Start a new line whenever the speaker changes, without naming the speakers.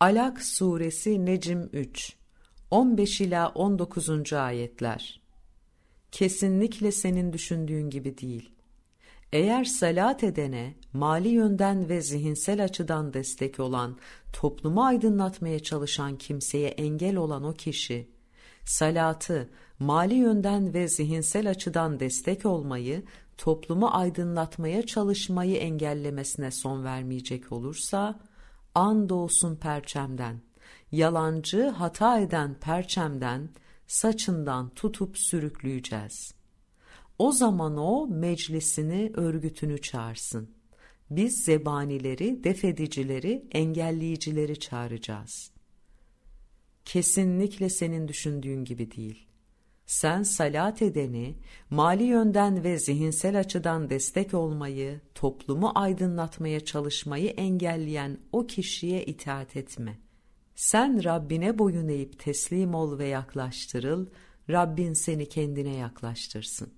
Alak Suresi Necim 3 15 ila 19. ayetler. Kesinlikle senin düşündüğün gibi değil. Eğer salat edene mali yönden ve zihinsel açıdan destek olan, toplumu aydınlatmaya çalışan kimseye engel olan o kişi, salatı mali yönden ve zihinsel açıdan destek olmayı, toplumu aydınlatmaya çalışmayı engellemesine son vermeyecek olursa, andolsun perçemden, yalancı hata eden perçemden, saçından tutup sürükleyeceğiz. O zaman o meclisini, örgütünü çağırsın. Biz zebanileri, defedicileri, engelleyicileri çağıracağız. Kesinlikle senin düşündüğün gibi değil. Sen salat edeni, mali yönden ve zihinsel açıdan destek olmayı, toplumu aydınlatmaya çalışmayı engelleyen o kişiye itaat etme. Sen Rabbine boyun eğip teslim ol ve yaklaştırıl, Rabbin seni kendine yaklaştırsın.